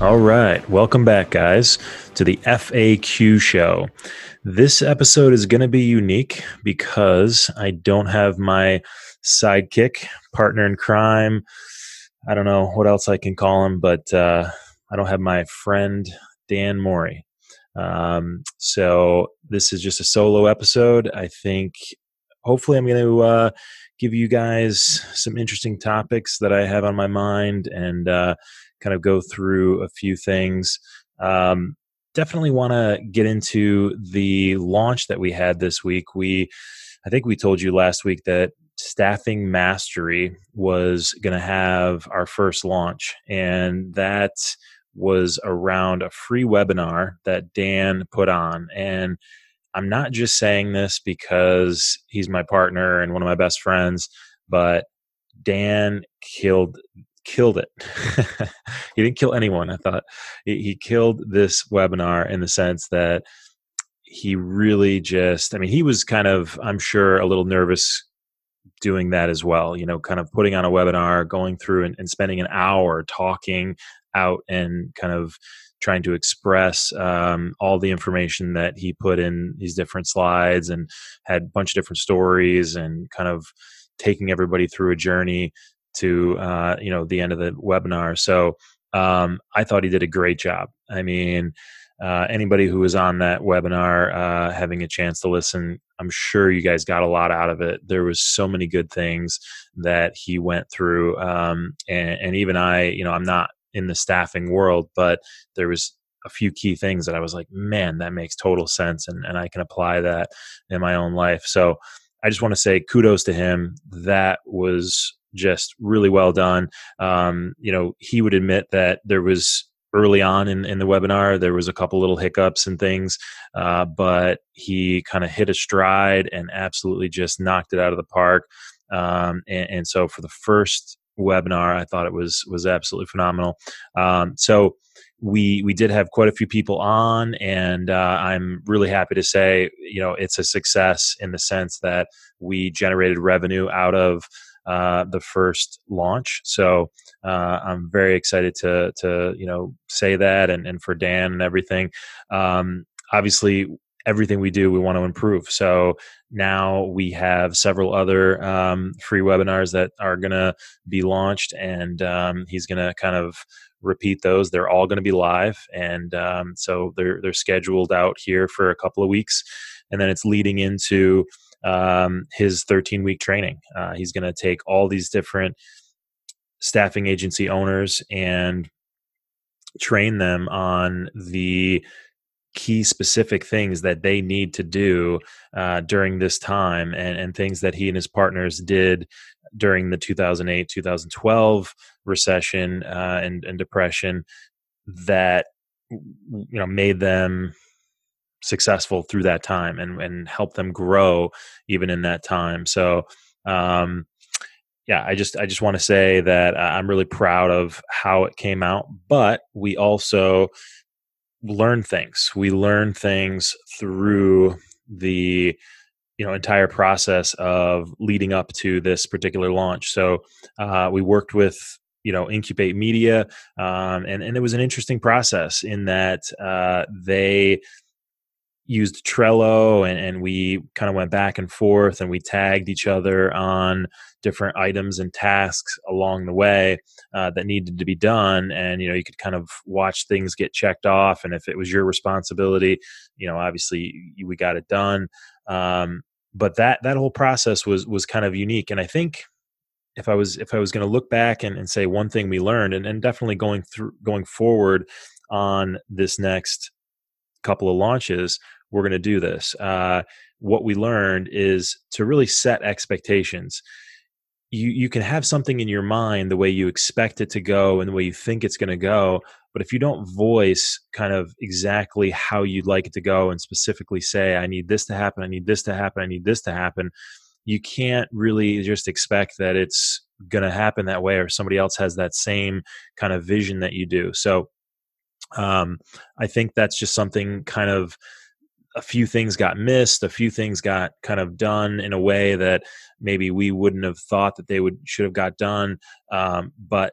All right. Welcome back, guys, to the FAQ show. This episode is going to be unique because I don't have my sidekick, partner in crime. I don't know what else I can call him, but uh, I don't have my friend, Dan Morey. Um, so this is just a solo episode. I think hopefully I'm going to uh, give you guys some interesting topics that I have on my mind and uh, kind of go through a few things. Um, definitely want to get into the launch that we had this week. We, I think we told you last week that Staffing Mastery was going to have our first launch, and that was around a free webinar that Dan put on. And I'm not just saying this because he's my partner and one of my best friends, but Dan killed killed it. he didn't kill anyone. I thought he, he killed this webinar in the sense that he really just, I mean, he was kind of, I'm sure, a little nervous doing that as well. You know, kind of putting on a webinar, going through and, and spending an hour talking out and kind of trying to express um, all the information that he put in these different slides and had a bunch of different stories and kind of taking everybody through a journey to uh, you know the end of the webinar. So um, I thought he did a great job. I mean, uh, anybody who was on that webinar, uh, having a chance to listen, I'm sure you guys got a lot out of it. There was so many good things that he went through, um, and, and even I, you know, I'm not in the staffing world, but there was a few key things that I was like, man, that makes total sense, and and I can apply that in my own life. So I just want to say kudos to him. That was just really well done. Um, you know, he would admit that there was early on in, in the webinar there was a couple little hiccups and things uh, but he kind of hit a stride and absolutely just knocked it out of the park um, and, and, so for the first webinar i thought it was was absolutely phenomenal um, so we we did have quite a few people on and uh, i'm really happy to say you know it's a success in the sense that we generated revenue out of uh, the first launch. So uh, I'm very excited to to you know say that and, and for Dan and everything. Um, obviously, everything we do we want to improve. So now we have several other um, free webinars that are going to be launched, and um, he's going to kind of repeat those. They're all going to be live, and um, so they're they're scheduled out here for a couple of weeks, and then it's leading into um, his 13 week training. Uh, he's going to take all these different staffing agency owners and train them on the key specific things that they need to do uh, during this time and, and things that he and his partners did during the 2008 2012 recession uh, and, and depression that you know made them successful through that time and and help them grow even in that time. So um yeah i just i just want to say that i'm really proud of how it came out but we also learn things. We learn things through the you know entire process of leading up to this particular launch. So uh, we worked with you know incubate media um, and and it was an interesting process in that uh, they used Trello and, and we kind of went back and forth and we tagged each other on different items and tasks along the way uh, that needed to be done. And, you know, you could kind of watch things get checked off. And if it was your responsibility, you know, obviously we got it done. Um, but that, that whole process was, was kind of unique. And I think if I was, if I was going to look back and, and say one thing we learned and, and definitely going through, going forward on this next couple of launches we're going to do this. Uh, what we learned is to really set expectations. You you can have something in your mind the way you expect it to go and the way you think it's going to go, but if you don't voice kind of exactly how you'd like it to go and specifically say, I need this to happen, I need this to happen, I need this to happen, you can't really just expect that it's going to happen that way or somebody else has that same kind of vision that you do. So um, I think that's just something kind of a few things got missed, a few things got kind of done in a way that maybe we wouldn't have thought that they would should have got done. Um, but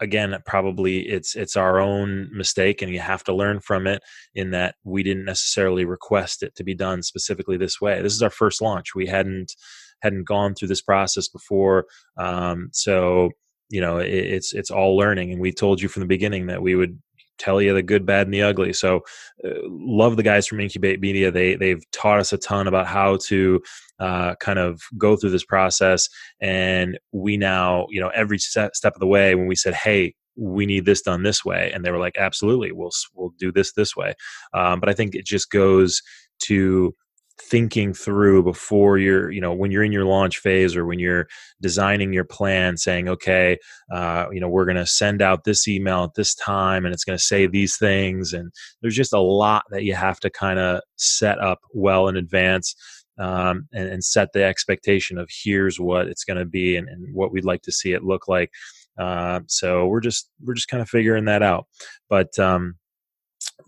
again probably it's it's our own mistake and you have to learn from it in that we didn't necessarily request it to be done specifically this way this is our first launch we hadn't hadn't gone through this process before um, so you know it, it's it's all learning and we told you from the beginning that we would tell you the good, bad, and the ugly. So, uh, love the guys from Incubate Media. They they've taught us a ton about how to uh, kind of go through this process, and we now, you know, every step of the way, when we said, "Hey, we need this done this way," and they were like, "Absolutely, we'll we'll do this this way." Um, but I think it just goes to thinking through before you're you know when you're in your launch phase or when you're designing your plan saying okay uh, you know we're going to send out this email at this time and it's going to say these things and there's just a lot that you have to kind of set up well in advance um, and, and, set the expectation of here's what it's going to be and, and, what we'd like to see it look like uh, so we're just we're just kind of figuring that out. But um,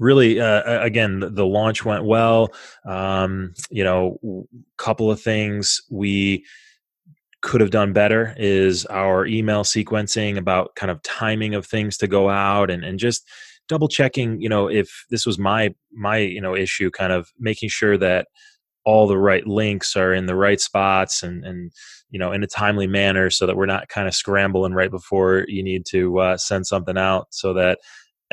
really uh, again the, the, launch went well. Um, you know a couple of things we could have done better is our email sequencing about kind of timing of things to go out and, and just double checking you know if this was my my you know issue kind of making sure that all the right links are in the right spots and and you know in a timely manner so that we're not kind of scrambling right before you need to uh, send something out so that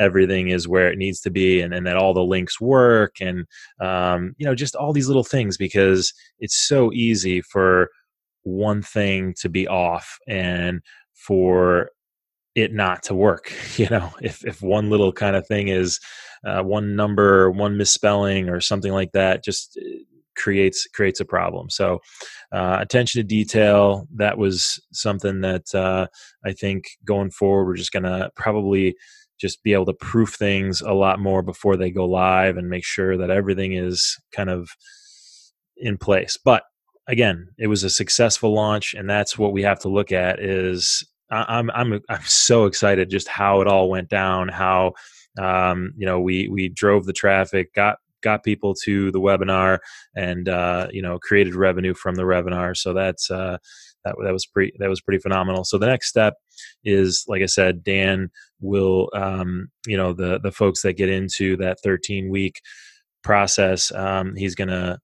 everything is where it needs to be and, and that all the links work and um, you know just all these little things because it's so easy for one thing to be off and for it not to work you know? If if one little kind of thing is uh, one number one misspelling or something like that just uh, creates creates a problem. So uh, attention to detail that was something that uh, i think going forward we're just gonna probably just be able to proof things a lot more before they go live and make sure that everything is kind of in place. But again, it was a successful launch, and that's what we have to look at. Is I'm I'm I'm so excited just how it all went down. How um, you know we we drove the traffic, got got people to the webinar, and uh, you know created revenue from the webinar. So that's uh, that that was pretty that was pretty phenomenal. So the next step is, like I said, Dan will um, you know the the folks that get into that 13 week process, um, he's going to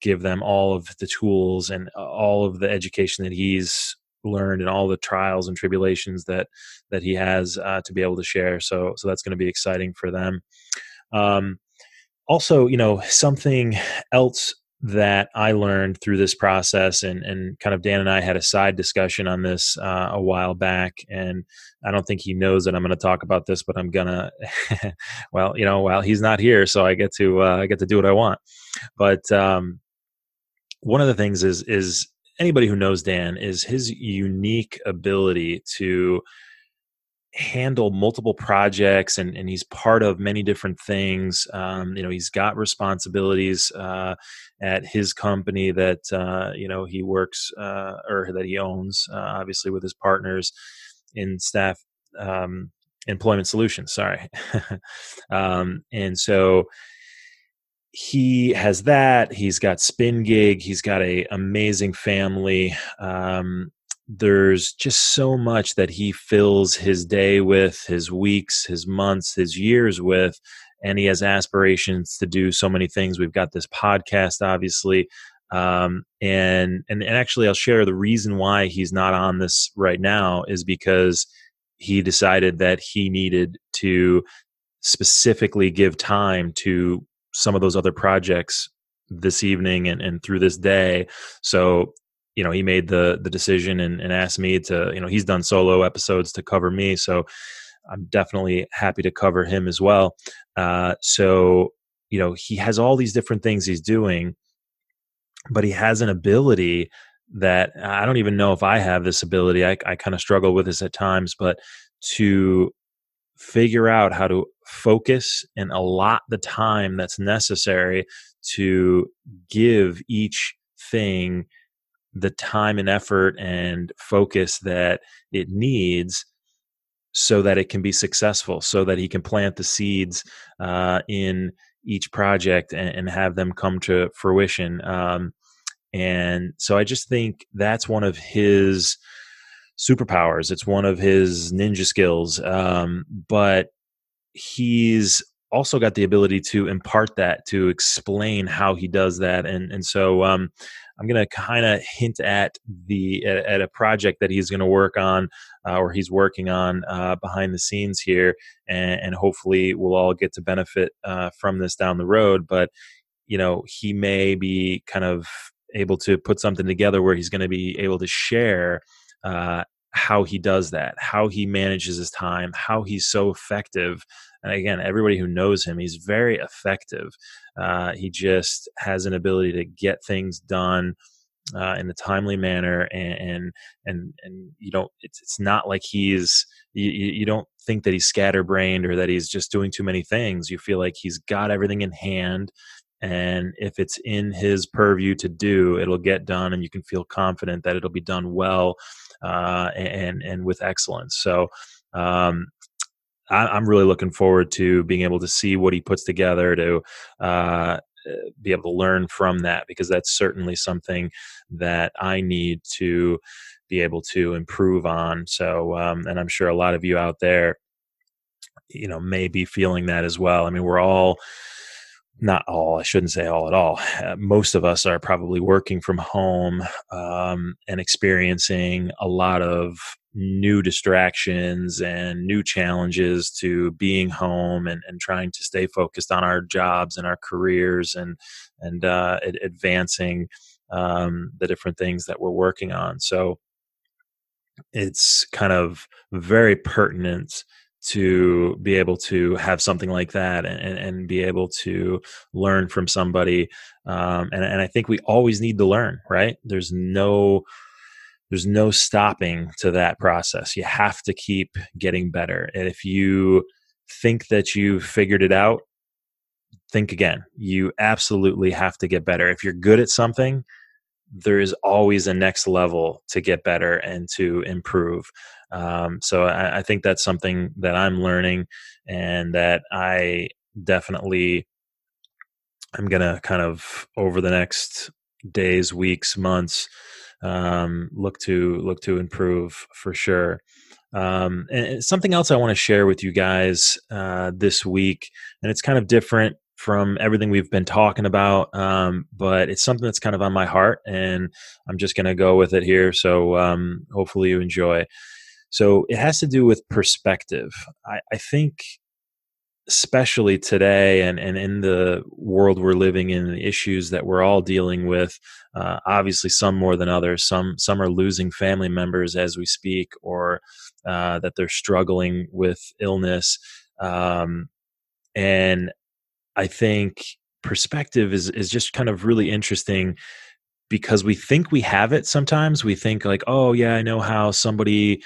give them all of the tools and all of the education that he's learned and all the trials and tribulations that that he has uh, to be able to share. So so that's going to be exciting for them. Um, also, you know, something else that I learned through this process, and and kind of Dan and I had a side discussion on this uh, a while back, and I don't think he knows that I'm going to talk about this, but I'm gonna. well, you know, well he's not here, so I get to uh, I get to do what I want. But um, one of the things is is anybody who knows Dan is his unique ability to handle multiple projects and, and he's part of many different things. Um, you know he's got responsibilities uh, at his company that uh, you know he works uh, or that he owns uh, obviously with his partners in staff um, employment solutions sorry. Um, and so he has that he's got spin gig he's got a amazing family um, there's just so much that he fills his day with, his weeks, his months, his years with, and he has aspirations to do so many things. We've got this podcast, obviously, um, and, and and actually, I'll share the reason why he's not on this right now is because he decided that he needed to specifically give time to some of those other projects this evening and, and through this day. So you know he made the the decision and, and asked me to you know he's done solo episodes to cover me so i'm definitely happy to cover him as well. Uh, so you know he has all these different things he's doing but he has an ability that i don't even know if i have this ability i, I kind of struggle with this at times but to figure out how to focus and allot the time that's necessary to give each thing the time and effort and focus that it needs so that it can be successful, so that he can plant the seeds uh, in each project and, and, have them come to fruition. Um, and so I just think that's one of his superpowers. It's one of his ninja skills. Um, but he's also got the ability to impart that, to explain how he does that. And, and so um, I'm going to kind of hint at the at, at, a project that he's going to work on uh, or he's working on uh, behind the scenes here, and, and, hopefully we'll all get to benefit uh, from this down the road. But you know, he may be kind of able to put something together where he's going to be able to share uh, how he does that, how he manages his time, how he's so effective. And again, everybody who knows him, he's very effective. Uh, he just has an ability to get things done uh, in a timely manner, and, and and and you don't. It's it's not like he's you, you don't think that he's scatterbrained or that he's just doing too many things. You feel like he's got everything in hand and if it's in his purview to do it'll get done and you can feel confident that it'll be done well uh, and and with excellence so um, I, am really looking forward to being able to see what he puts together to uh, be able to learn from that because that's certainly something that I need to be able to improve on. So, um, and I'm sure a lot of you out there, you know, may be feeling that as well. I mean, we're all not all, I shouldn't say all at all. Uh, most of us are probably working from home um, and experiencing a lot of new distractions and new challenges to being home and, and trying to stay focused on our jobs and our careers and and uh, advancing um, the different things that we're working on. So it's kind of very pertinent to be able to have something like that and, and be able to learn from somebody. Um, and, and I think we always need to learn, right? There's no there's no stopping to that process. You have to keep getting better. And if you think that you've figured it out, think again. You absolutely have to get better. If you're good at something, there is always a next level to get better and to improve. Um, so I, I, think that's something that I'm learning and that I definitely I'm gonna kind of over the next days, weeks, months um, look to look to improve for sure. Um, and something else I want to share with you guys uh, this week, and it's kind of different from everything we've been talking about, um, but it's something that's kind of on my heart, and I'm just going to go with it here. So um, hopefully you enjoy. So it has to do with perspective. I, I think, especially today and, and in the world we're living in, the issues that we're all dealing with, uh, obviously some more than others. Some some are losing family members as we speak, or uh, that they're struggling with illness. Um, and I think perspective is is just kind of really interesting because we think we have it sometimes. We think like oh yeah i know how somebody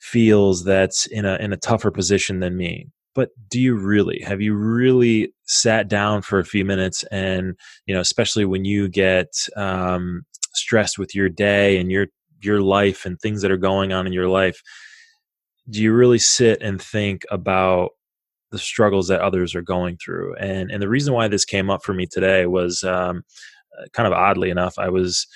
feels that's in a in a tougher position than me. But do you really? Have you really sat down for a few minutes and you know especially when you get um, stressed with your day and your your life and things that are going on in your life do you really sit and think about the struggles that others are going through and and the reason why this came up for me today was um, uh, kind of oddly enough i was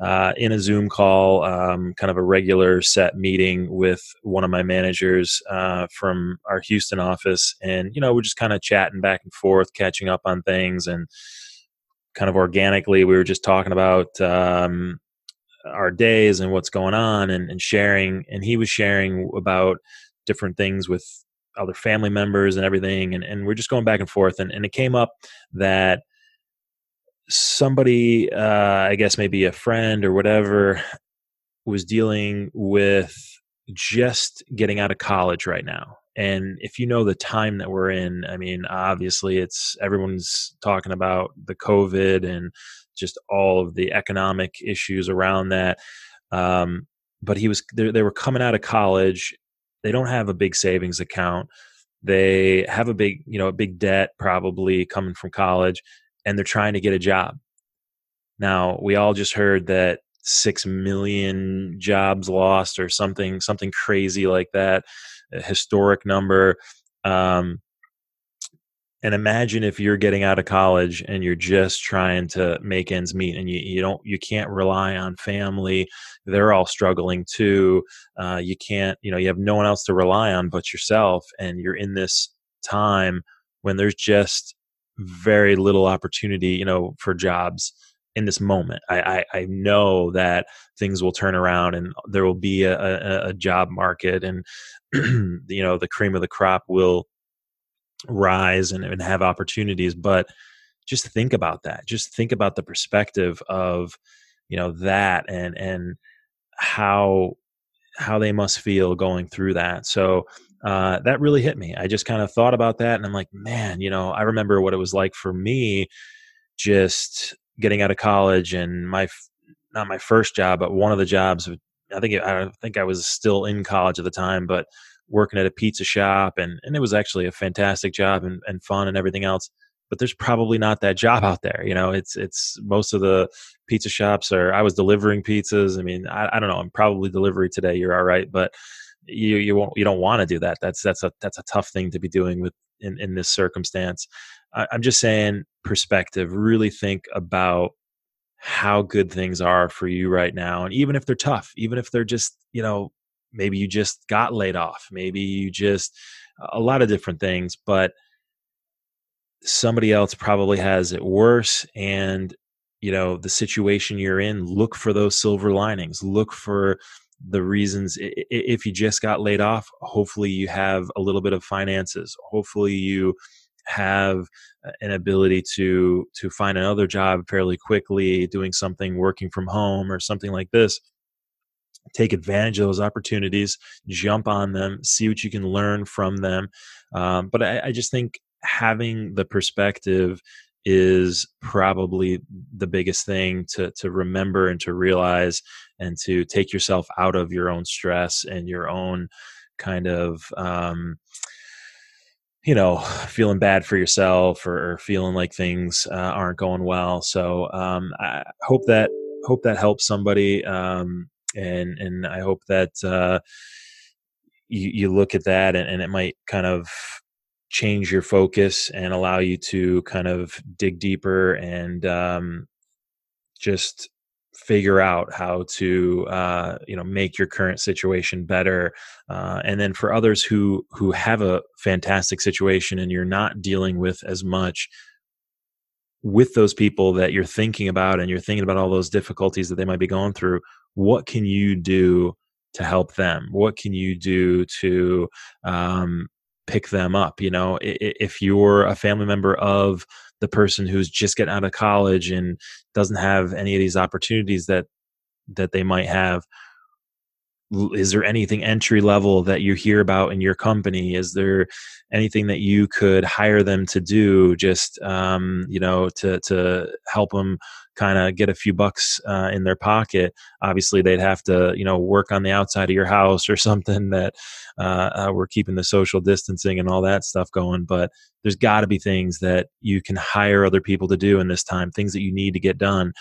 uh, in a Zoom call, um, kind of a regular set meeting with one of my managers uh, from our Houston office. And, you know, we're just kind of chatting back and forth, catching up on things. And kind of organically, we were just talking about um, our days and what's going on and, and sharing. And he was sharing about different things with other family members and everything. And, and we're just going back and forth. And, and it came up that somebody, uh, I guess maybe a friend or whatever, was dealing with just getting out of college right now. And if you know the time that we're in, I mean, obviously it's everyone's talking about the COVID and just all of the economic issues around that. Um, but he was, they were coming out of college. They don't have a big savings account. They have a big, you know, a big debt probably coming from college and they're trying to get a job. Now, we all just heard that six million jobs lost or something something crazy like that, a historic number. Um, and imagine if you're getting out of college and you're just trying to make ends meet and you, you don't you can't rely on family. They're all struggling too. Uh, you can't you know you have no one else to rely on but yourself and you're in this time when there's just very little opportunity you know for jobs in this moment. I, I, I know that things will turn around and there will be a, a, a job market and you know the cream of the crop will rise and, and have opportunities but just think about that. Just think about the perspective of you know that and and how how they must feel going through that. So uh, that really hit me. I just kind of thought about that and i'm like man you know i remember what it was like for me just getting out of college and my not my first job but one of the jobs i think i think i was still in college at the time but working at a pizza shop and, and it was actually a fantastic job and, and fun and everything else but there's probably not that job out there you know? It's it's most of the pizza shops are i was delivering pizzas i mean i, I don't know i'm probably delivery today you're all right but you you won't you don't want to do that that's that's a that's a tough thing to be doing with in, in this circumstance. I, i'm just saying perspective really think about how good things are for you right now and even if they're tough even if they're just you know maybe you just got laid off maybe you just uh, a lot of different things but somebody else probably has it worse and you know the situation you're in look for those silver linings look for the reasons if you just got laid off hopefully you have a little bit of finances hopefully you have an ability to to find another job fairly quickly doing something working from home or something like this take advantage of those opportunities, jump on them, see what you can learn from them. Um, but I, I just think having the perspective is probably the biggest thing to to remember and to realize and to take yourself out of your own stress and your own kind of um, you know feeling bad for yourself or, feeling like things uh, aren't going well so um, i hope that hope that helps somebody um, and and I hope that uh, you you look at that and, and it might kind of change your focus and allow you to kind of dig deeper and um, just figure out how to uh, you know make your current situation better uh, and then for others who who have a fantastic situation and you're not dealing with as much with those people that you're thinking about and you're thinking about all those difficulties that they might be going through what can you do to help them? What can you do to um, pick them up? You know if you're a family member of the person who's just getting out of college and doesn't have any of these opportunities that that they might have is there anything entry level that you hear about in your company? Is there anything that you could hire them to do just um, you know to to help them kind of get a few bucks uh, in their pocket? Obviously they'd have to you know work on the outside of your house or something that uh, uh, we're keeping the social distancing and all that stuff going but there's got to be things that you can hire other people to do in this time things that you need to get done.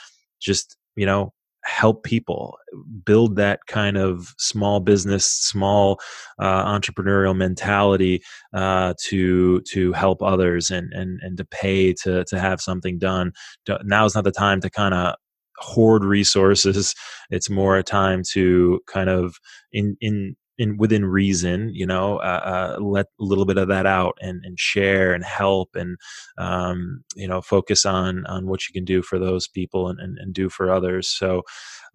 Just you know help people build that kind of small business small uh, entrepreneurial mentality uh, to to help others and and and to pay to to have something done. Now is not the time to kind of hoard resources. It's more a time to kind of in in in within reason, you know, uh, uh, let a little bit of that out and, and share and help and um, you know focus on on what you can do for those people and, and, and do for others. So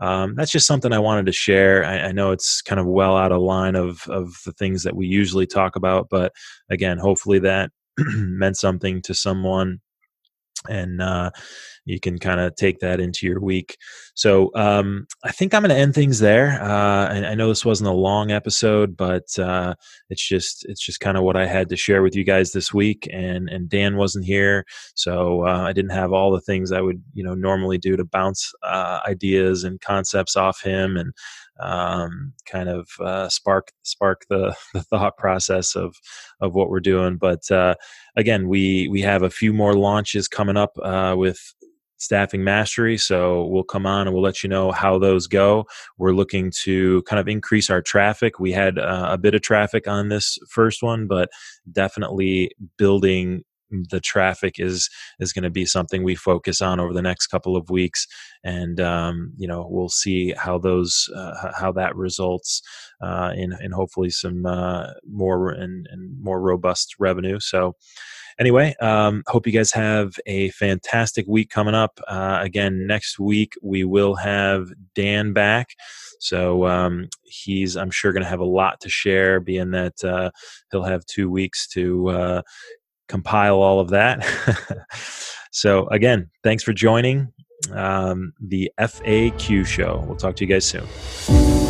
um, that's just something I wanted to share. I, I, know it's kind of well out of line of of the things that we usually talk about, but again, hopefully that meant something to someone and uh, you can kind of take that into your week. So um, I think I'm going to end things there. Uh, I, I, know this wasn't a long episode, but uh, it's just it's just kind of what I had to share with you guys this week. And and Dan wasn't here, so uh, I didn't have all the things I would you know normally do to bounce uh, ideas and concepts off him and um, kind of uh, spark spark the, the thought process of of what we're doing. But uh, again, we we have a few more launches coming up uh, with staffing mastery. So we'll come on and we'll let you know how those go. We're looking to kind of increase our traffic. We had uh, a bit of traffic on this first one, but definitely building the traffic is is going to be something we focus on over the next couple of weeks and um, you know we'll see how those uh, how that results uh, in in hopefully some uh, more and, and more robust revenue so anyway, um, hope you guys have a fantastic week coming up. Uh, again, next week we will have Dan back. So um, he's, I'm sure, going to have a lot to share, being that uh, he'll have two weeks to uh, compile all of that. so, again, thanks for joining um, the FAQ show. We'll talk to you guys soon.